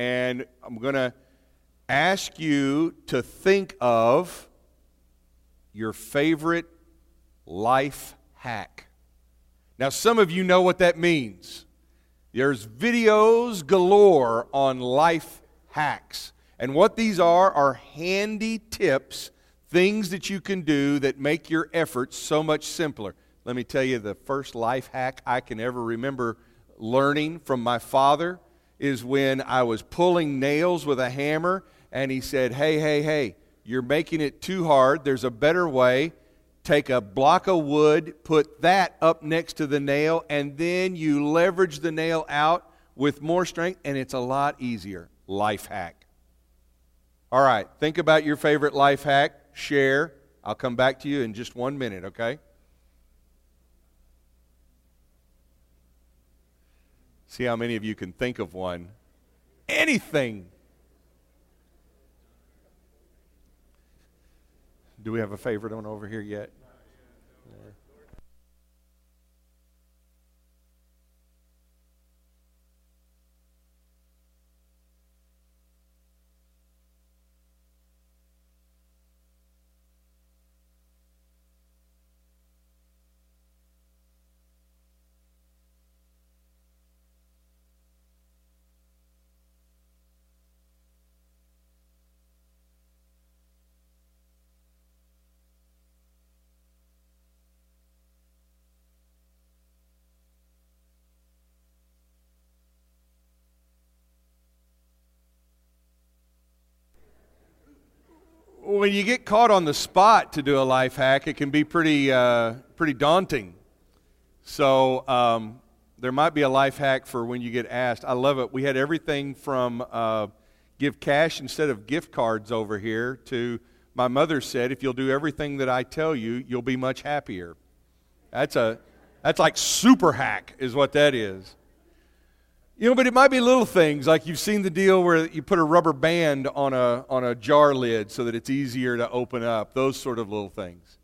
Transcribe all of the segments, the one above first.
and I'm going to ask you to think of your favorite life hack. Now, some of you know what that means. There's videos galore on life hacks. And what these are are handy tips, things that you can do that make your efforts so much simpler. Let me tell you the first life hack I can ever remember learning from my father is when I was pulling nails with a hammer and he said, Hey, hey, hey, you're making it too hard. There's a better way. Take a block of wood, put that up next to the nail, and then you leverage the nail out with more strength, and it's a lot easier. Life hack. All right, think about your favorite life hack. Share. I'll come back to you in just one minute, okay? See how many of you can think of one. Anything. Do we have a favorite one over here yet? When you get caught on the spot to do a life hack, it can be pretty, uh, pretty daunting. So um, there might be a life hack for when you get asked. I love it. We had everything from uh, give cash instead of gift cards over here to my mother said, if you'll do everything that I tell you, you'll be much happier. That's a that's like super hack is what that is. You know, but it might be little things like you've seen the deal where you put a rubber band on a, on a jar lid so that it's easier to open up, those sort of little things.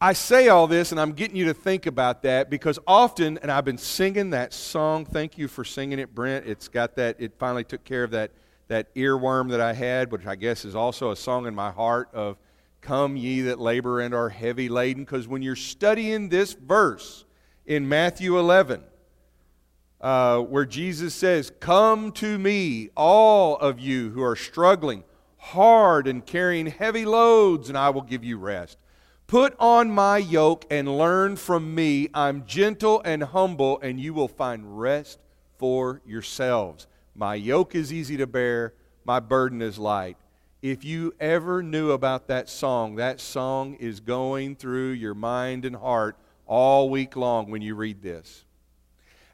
I say all this and I'm getting you to think about that because often, and I've been singing that song, thank you for singing it, Brent. It's got that, it finally took care of that, that earworm that I had, which I guess is also a song in my heart of Come ye that labor and are heavy laden. Because when you're studying this verse in Matthew 11, uh, where Jesus says, Come to me, all of you who are struggling hard and carrying heavy loads, and I will give you rest. Put on my yoke and learn from me. I'm gentle and humble, and you will find rest for yourselves. My yoke is easy to bear, my burden is light. If you ever knew about that song, that song is going through your mind and heart all week long when you read this.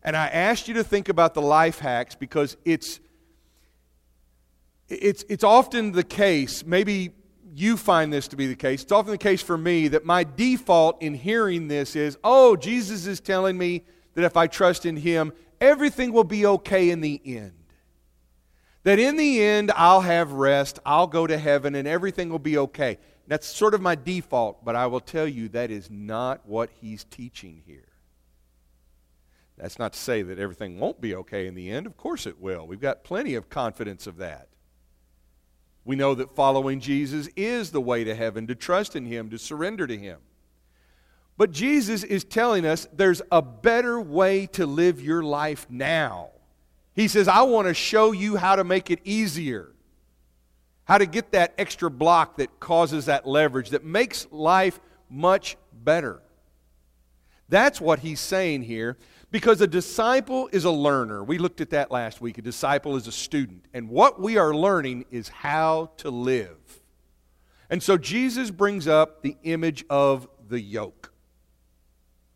And I asked you to think about the life hacks because it's, it's, it's often the case, maybe you find this to be the case, it's often the case for me that my default in hearing this is, oh, Jesus is telling me that if I trust in Him, everything will be okay in the end. That in the end, I'll have rest, I'll go to heaven, and everything will be okay. That's sort of my default, but I will tell you that is not what He's teaching here. That's not to say that everything won't be okay in the end. Of course it will. We've got plenty of confidence of that. We know that following Jesus is the way to heaven, to trust in Him, to surrender to Him. But Jesus is telling us there's a better way to live your life now. He says, I want to show you how to make it easier, how to get that extra block that causes that leverage, that makes life much better. That's what he's saying here. Because a disciple is a learner. We looked at that last week. A disciple is a student. And what we are learning is how to live. And so Jesus brings up the image of the yoke.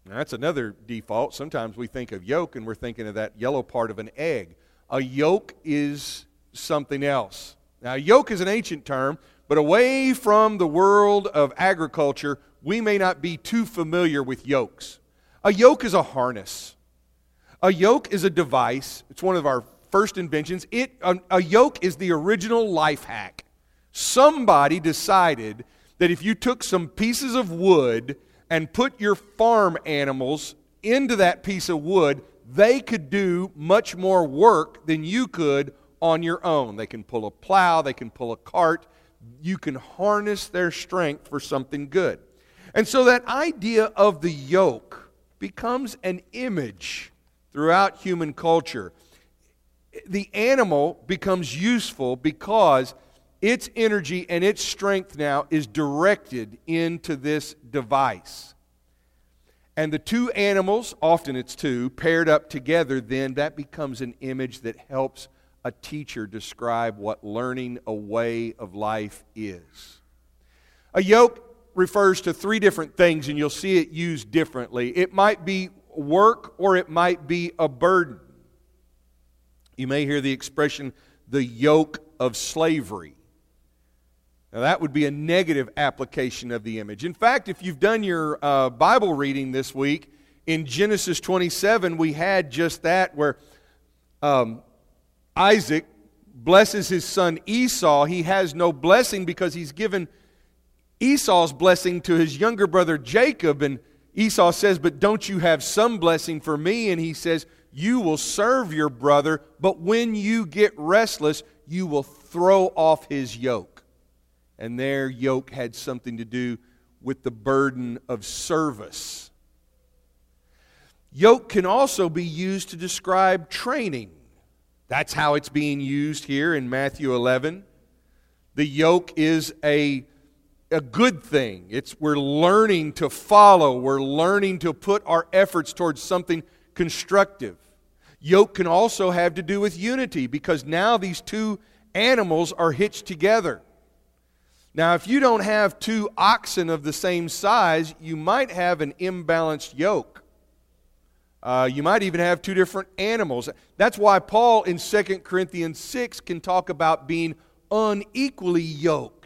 Now, that's another default. Sometimes we think of yoke and we're thinking of that yellow part of an egg. A yoke is something else. Now, yoke is an ancient term, but away from the world of agriculture, we may not be too familiar with yokes. A yoke is a harness. A yoke is a device, it's one of our first inventions. It, a, a yoke is the original life hack. Somebody decided that if you took some pieces of wood and put your farm animals into that piece of wood, they could do much more work than you could on your own. They can pull a plow, they can pull a cart. You can harness their strength for something good. And so that idea of the yoke becomes an image throughout human culture. The animal becomes useful because its energy and its strength now is directed into this device. And the two animals, often it's two, paired up together, then that becomes an image that helps a teacher describe what learning a way of life is. A yoke refers to three different things, and you'll see it used differently. It might be work or it might be a burden. You may hear the expression, the yoke of slavery. Now, that would be a negative application of the image. In fact, if you've done your uh, Bible reading this week, in Genesis 27, we had just that where um, Isaac blesses his son Esau. He has no blessing because he's given Esau's blessing to his younger brother Jacob. And Esau says, But don't you have some blessing for me? And he says, You will serve your brother, but when you get restless, you will throw off his yoke and their yoke had something to do with the burden of service. Yoke can also be used to describe training. That's how it's being used here in Matthew 11. The yoke is a, a good thing. It's, we're learning to follow, we're learning to put our efforts towards something constructive. Yoke can also have to do with unity because now these two animals are hitched together. Now, if you don't have two oxen of the same size, you might have an imbalanced yoke. Uh, you might even have two different animals. That's why Paul in 2 Corinthians 6 can talk about being unequally yoked.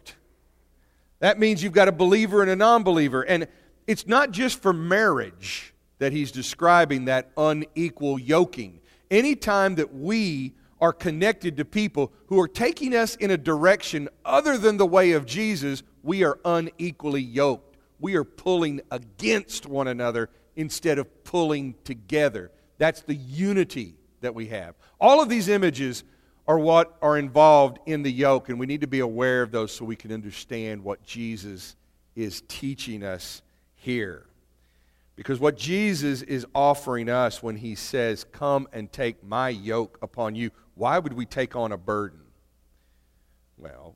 That means you've got a believer and a non believer. And it's not just for marriage that he's describing that unequal yoking. Anytime that we are connected to people who are taking us in a direction other than the way of Jesus, we are unequally yoked. We are pulling against one another instead of pulling together. That's the unity that we have. All of these images are what are involved in the yoke, and we need to be aware of those so we can understand what Jesus is teaching us here. Because what Jesus is offering us when he says, Come and take my yoke upon you, why would we take on a burden? Well,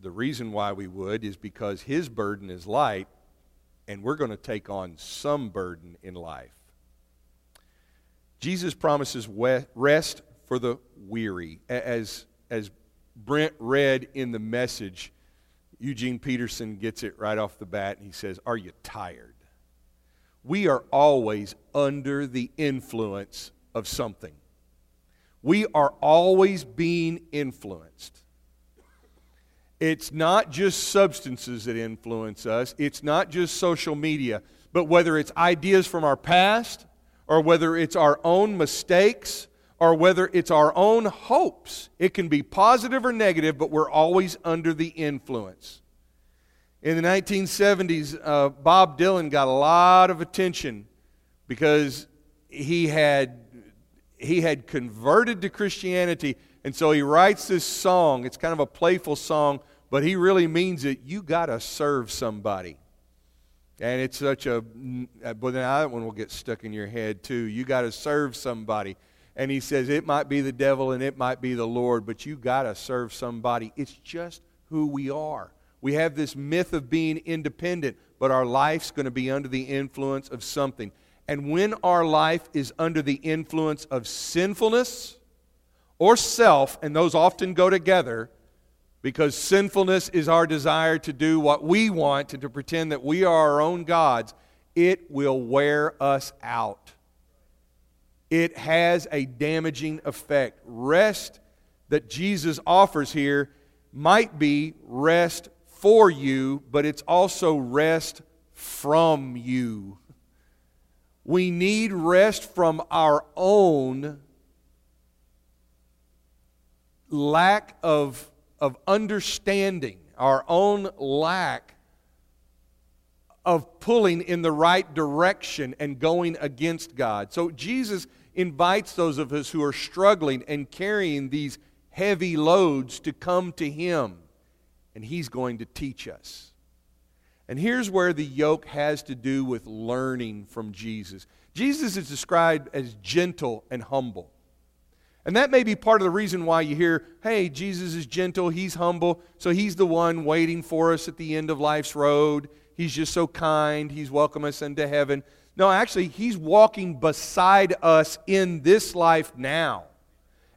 the reason why we would is because his burden is light, and we're going to take on some burden in life. Jesus promises rest for the weary. As, as Brent read in the message, Eugene Peterson gets it right off the bat, and he says, Are you tired? We are always under the influence of something we are always being influenced. It's not just substances that influence us, it's not just social media, but whether it's ideas from our past, or whether it's our own mistakes, or whether it's our own hopes. It can be positive or negative, but we're always under the influence. In the 1970s, uh, Bob Dylan got a lot of attention because he had he had converted to Christianity, and so he writes this song. It's kind of a playful song, but he really means it. You got to serve somebody. And it's such a, but then that one will get stuck in your head too. You got to serve somebody. And he says, it might be the devil and it might be the Lord, but you got to serve somebody. It's just who we are. We have this myth of being independent, but our life's going to be under the influence of something. And when our life is under the influence of sinfulness or self, and those often go together, because sinfulness is our desire to do what we want and to pretend that we are our own gods, it will wear us out. It has a damaging effect. Rest that Jesus offers here might be rest for you, but it's also rest from you. We need rest from our own lack of, of understanding, our own lack of pulling in the right direction and going against God. So Jesus invites those of us who are struggling and carrying these heavy loads to come to Him, and He's going to teach us. And here's where the yoke has to do with learning from Jesus. Jesus is described as gentle and humble. And that may be part of the reason why you hear, hey, Jesus is gentle, he's humble, so he's the one waiting for us at the end of life's road. He's just so kind, he's welcome us into heaven. No, actually, he's walking beside us in this life now.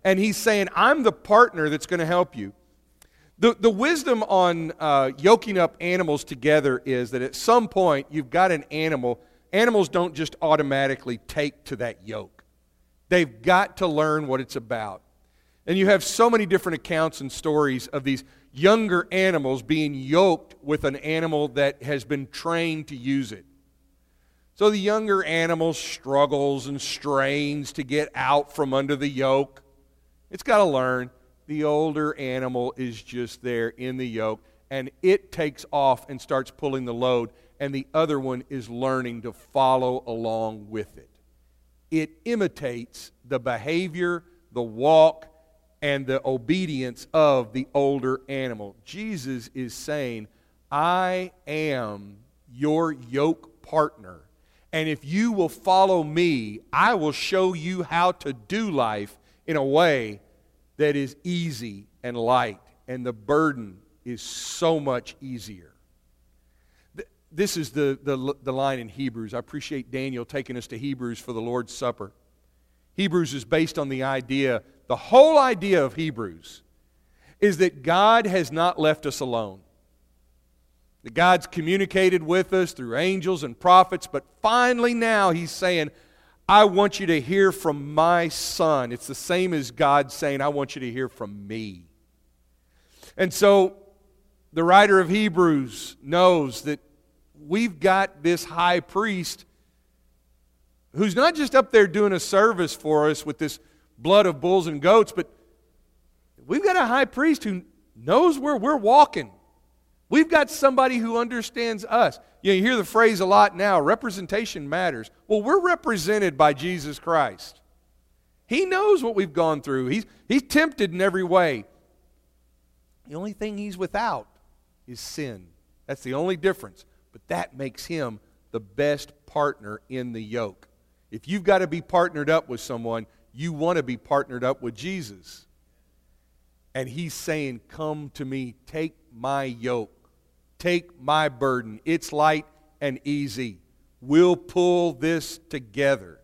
And he's saying, I'm the partner that's going to help you. The, the wisdom on uh, yoking up animals together is that at some point you've got an animal. Animals don't just automatically take to that yoke, they've got to learn what it's about. And you have so many different accounts and stories of these younger animals being yoked with an animal that has been trained to use it. So the younger animal struggles and strains to get out from under the yoke. It's got to learn. The older animal is just there in the yoke, and it takes off and starts pulling the load, and the other one is learning to follow along with it. It imitates the behavior, the walk, and the obedience of the older animal. Jesus is saying, I am your yoke partner. And if you will follow me, I will show you how to do life in a way that is easy and light, and the burden is so much easier. This is the, the, the line in Hebrews. I appreciate Daniel taking us to Hebrews for the Lord's Supper. Hebrews is based on the idea, the whole idea of Hebrews is that God has not left us alone. That God's communicated with us through angels and prophets, but finally now He's saying, I want you to hear from my Son. It's the same as God saying, I want you to hear from me. And so the writer of Hebrews knows that we've got this high priest who's not just up there doing a service for us with this blood of bulls and goats, but we've got a high priest who knows where we're walking. We've got somebody who understands us. You, know, you hear the phrase a lot now representation matters. Well, we're represented by Jesus Christ. He knows what we've gone through, he's, he's tempted in every way. The only thing he's without is sin. That's the only difference. But that makes him the best partner in the yoke. If you've got to be partnered up with someone, you want to be partnered up with Jesus. And he's saying, Come to me, take my yoke, take my burden. It's light and easy. We'll pull this together.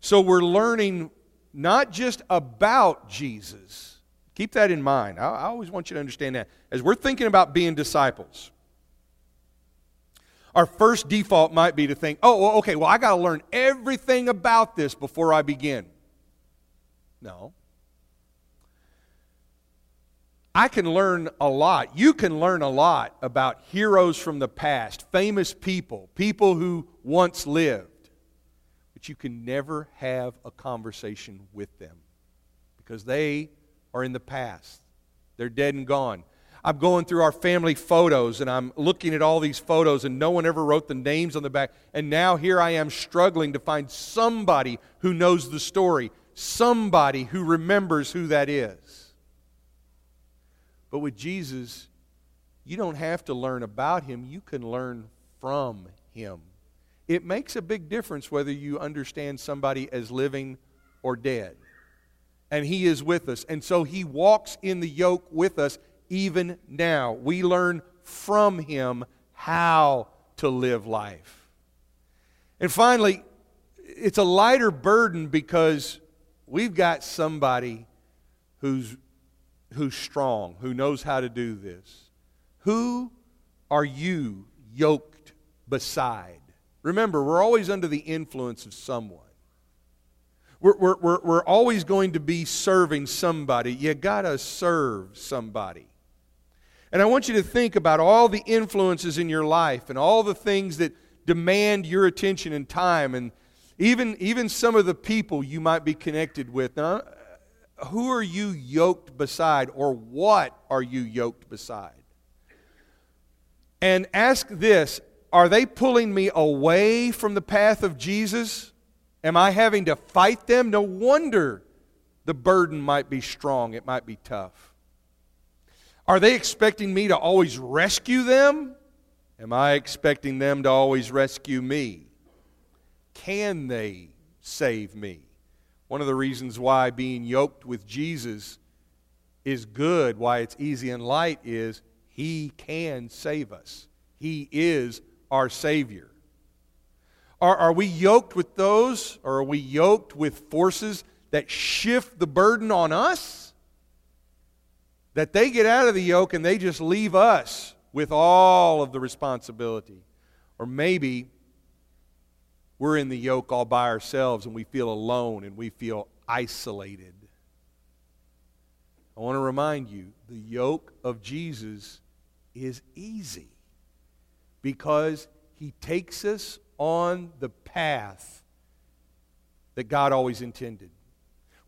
So we're learning not just about Jesus. Keep that in mind. I, I always want you to understand that. As we're thinking about being disciples, our first default might be to think, oh, well, okay, well, I got to learn everything about this before I begin. No. I can learn a lot. You can learn a lot about heroes from the past, famous people, people who once lived. But you can never have a conversation with them because they are in the past. They're dead and gone. I'm going through our family photos and I'm looking at all these photos and no one ever wrote the names on the back. And now here I am struggling to find somebody who knows the story, somebody who remembers who that is. But with Jesus, you don't have to learn about him, you can learn from him. It makes a big difference whether you understand somebody as living or dead. And he is with us. And so he walks in the yoke with us even now. We learn from him how to live life. And finally, it's a lighter burden because we've got somebody who's, who's strong, who knows how to do this. Who are you yoked beside? Remember, we're always under the influence of someone. We're, we're, we're, we're always going to be serving somebody. You got to serve somebody. And I want you to think about all the influences in your life and all the things that demand your attention and time, and even, even some of the people you might be connected with. Now, who are you yoked beside, or what are you yoked beside? And ask this Are they pulling me away from the path of Jesus? Am I having to fight them? No wonder the burden might be strong, it might be tough. Are they expecting me to always rescue them? Am I expecting them to always rescue me? Can they save me? One of the reasons why being yoked with Jesus is good, why it's easy and light, is He can save us. He is our Savior. Are, are we yoked with those, or are we yoked with forces that shift the burden on us? That they get out of the yoke and they just leave us with all of the responsibility. Or maybe we're in the yoke all by ourselves and we feel alone and we feel isolated. I want to remind you the yoke of Jesus is easy because he takes us on the path that God always intended.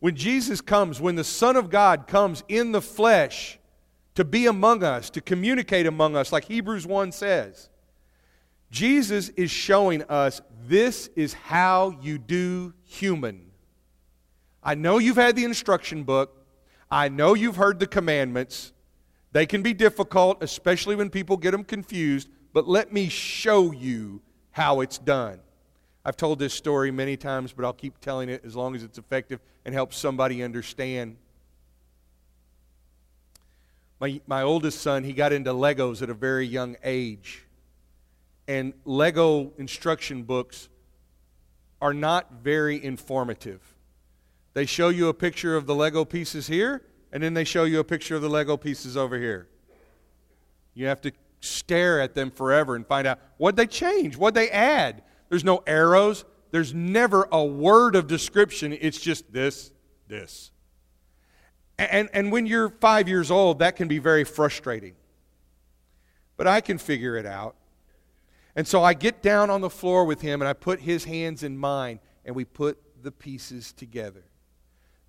When Jesus comes, when the Son of God comes in the flesh to be among us, to communicate among us, like Hebrews 1 says, Jesus is showing us this is how you do human. I know you've had the instruction book. I know you've heard the commandments. They can be difficult, especially when people get them confused, but let me show you how it's done. I've told this story many times, but I'll keep telling it as long as it's effective and helps somebody understand. My, my oldest son, he got into Legos at a very young age. And Lego instruction books are not very informative. They show you a picture of the Lego pieces here, and then they show you a picture of the Lego pieces over here. You have to stare at them forever and find out what they change, what they add. There's no arrows, there's never a word of description. It's just this, this. And, and when you're five years old, that can be very frustrating. But I can figure it out. And so I get down on the floor with him and I put his hands in mine and we put the pieces together.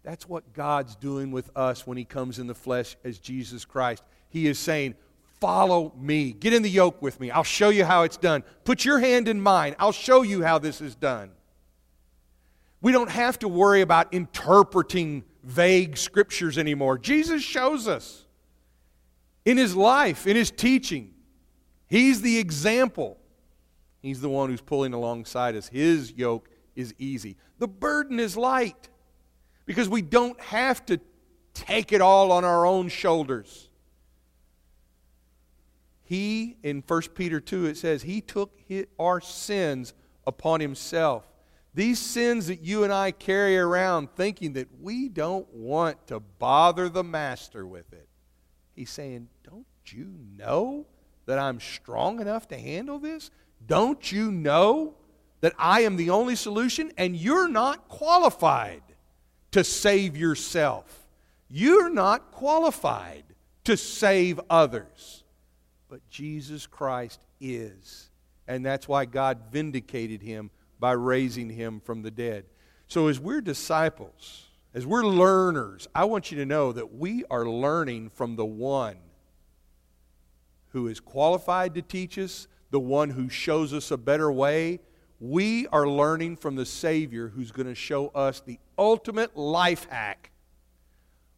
That's what God's doing with us when he comes in the flesh as Jesus Christ. He is saying, Follow me. Get in the yoke with me. I'll show you how it's done. Put your hand in mine. I'll show you how this is done. We don't have to worry about interpreting vague scriptures anymore. Jesus shows us in his life, in his teaching. He's the example. He's the one who's pulling alongside us. His yoke is easy. The burden is light because we don't have to take it all on our own shoulders. He, in 1 Peter 2, it says, He took our sins upon Himself. These sins that you and I carry around thinking that we don't want to bother the Master with it. He's saying, Don't you know that I'm strong enough to handle this? Don't you know that I am the only solution and you're not qualified to save yourself? You're not qualified to save others but Jesus Christ is. And that's why God vindicated him by raising him from the dead. So, as we're disciples, as we're learners, I want you to know that we are learning from the one who is qualified to teach us, the one who shows us a better way. We are learning from the Savior who's going to show us the ultimate life hack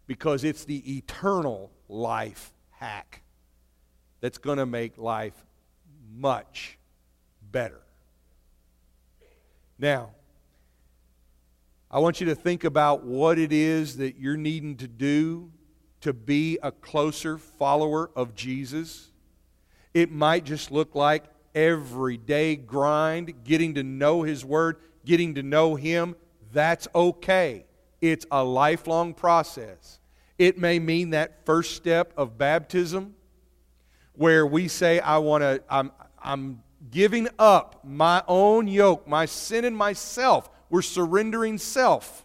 because it's the eternal life hack that's going to make life much better. Now, I want you to think about what it is that you're needing to do to be a closer follower of Jesus. It might just look like everyday grind, getting to know His Word, getting to know Him. That's okay. It's a lifelong process. It may mean that first step of baptism where we say, I want to, I'm, I'm giving up my own yoke, my sin and myself. We're surrendering self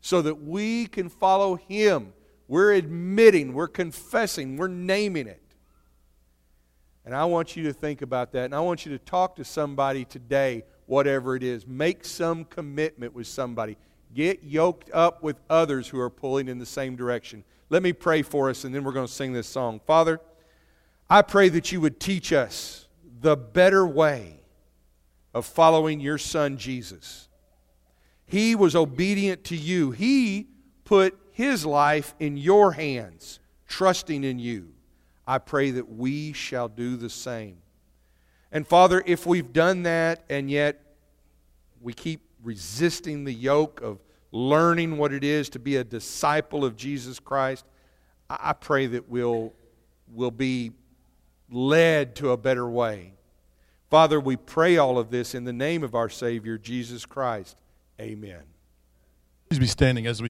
so that we can follow Him. We're admitting, we're confessing, we're naming it. And I want you to think about that. And I want you to talk to somebody today, whatever it is. Make some commitment with somebody. Get yoked up with others who are pulling in the same direction. Let me pray for us, and then we're going to sing this song. Father, I pray that you would teach us the better way of following your son Jesus. He was obedient to you. He put his life in your hands, trusting in you. I pray that we shall do the same. And Father, if we've done that and yet we keep resisting the yoke of learning what it is to be a disciple of Jesus Christ, I pray that we'll, we'll be led to a better way. Father, we pray all of this in the name of our Savior, Jesus Christ. Amen. Please be standing as we